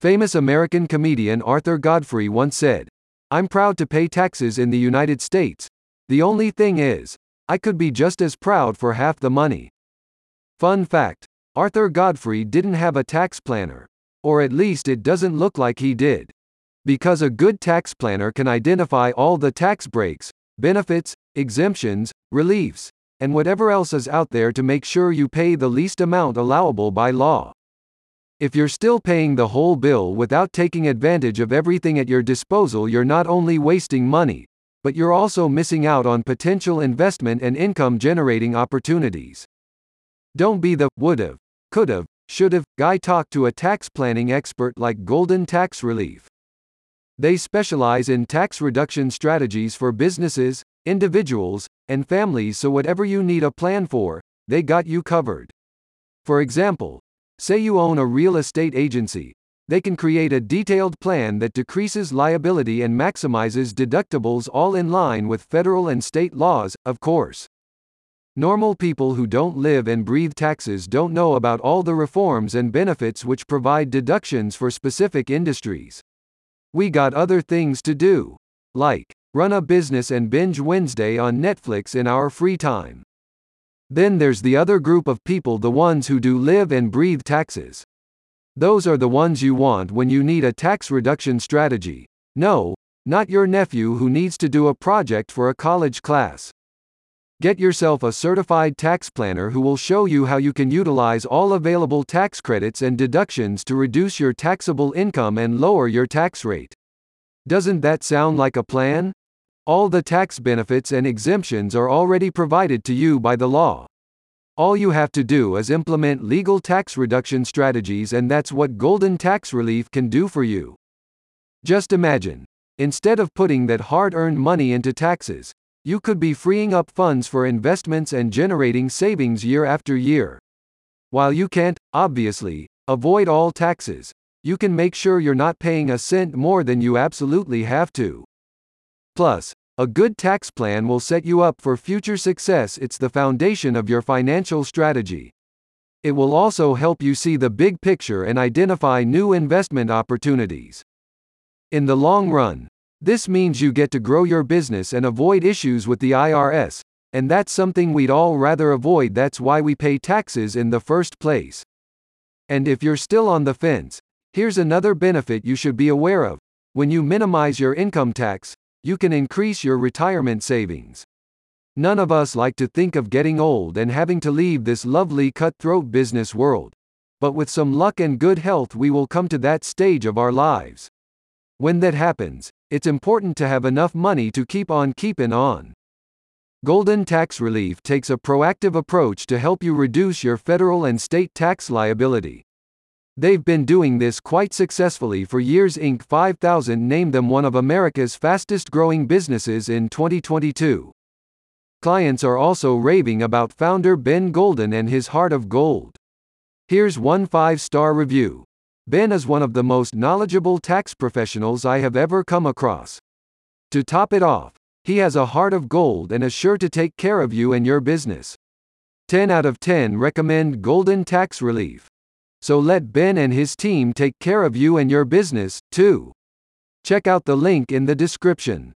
Famous American comedian Arthur Godfrey once said, I'm proud to pay taxes in the United States. The only thing is, I could be just as proud for half the money. Fun fact Arthur Godfrey didn't have a tax planner. Or at least it doesn't look like he did. Because a good tax planner can identify all the tax breaks, benefits, exemptions, reliefs, and whatever else is out there to make sure you pay the least amount allowable by law. If you're still paying the whole bill without taking advantage of everything at your disposal, you're not only wasting money, but you're also missing out on potential investment and income generating opportunities. Don't be the would've, could've, should've guy. Talk to a tax planning expert like Golden Tax Relief. They specialize in tax reduction strategies for businesses, individuals, and families, so whatever you need a plan for, they got you covered. For example, say you own a real estate agency, they can create a detailed plan that decreases liability and maximizes deductibles all in line with federal and state laws, of course. Normal people who don't live and breathe taxes don't know about all the reforms and benefits which provide deductions for specific industries. We got other things to do. Like, run a business and binge Wednesday on Netflix in our free time. Then there's the other group of people, the ones who do live and breathe taxes. Those are the ones you want when you need a tax reduction strategy. No, not your nephew who needs to do a project for a college class. Get yourself a certified tax planner who will show you how you can utilize all available tax credits and deductions to reduce your taxable income and lower your tax rate. Doesn't that sound like a plan? All the tax benefits and exemptions are already provided to you by the law. All you have to do is implement legal tax reduction strategies, and that's what Golden Tax Relief can do for you. Just imagine, instead of putting that hard earned money into taxes, you could be freeing up funds for investments and generating savings year after year. While you can't, obviously, avoid all taxes, you can make sure you're not paying a cent more than you absolutely have to. Plus, a good tax plan will set you up for future success. It's the foundation of your financial strategy. It will also help you see the big picture and identify new investment opportunities. In the long run, this means you get to grow your business and avoid issues with the IRS, and that's something we'd all rather avoid. That's why we pay taxes in the first place. And if you're still on the fence, here's another benefit you should be aware of. When you minimize your income tax, you can increase your retirement savings. None of us like to think of getting old and having to leave this lovely cutthroat business world. But with some luck and good health, we will come to that stage of our lives. When that happens, it's important to have enough money to keep on keeping on. Golden Tax Relief takes a proactive approach to help you reduce your federal and state tax liability. They've been doing this quite successfully for years. Inc. 5000 named them one of America's fastest growing businesses in 2022. Clients are also raving about founder Ben Golden and his heart of gold. Here's one five star review. Ben is one of the most knowledgeable tax professionals I have ever come across. To top it off, he has a heart of gold and is sure to take care of you and your business. 10 out of 10 recommend Golden Tax Relief. So let Ben and his team take care of you and your business, too. Check out the link in the description.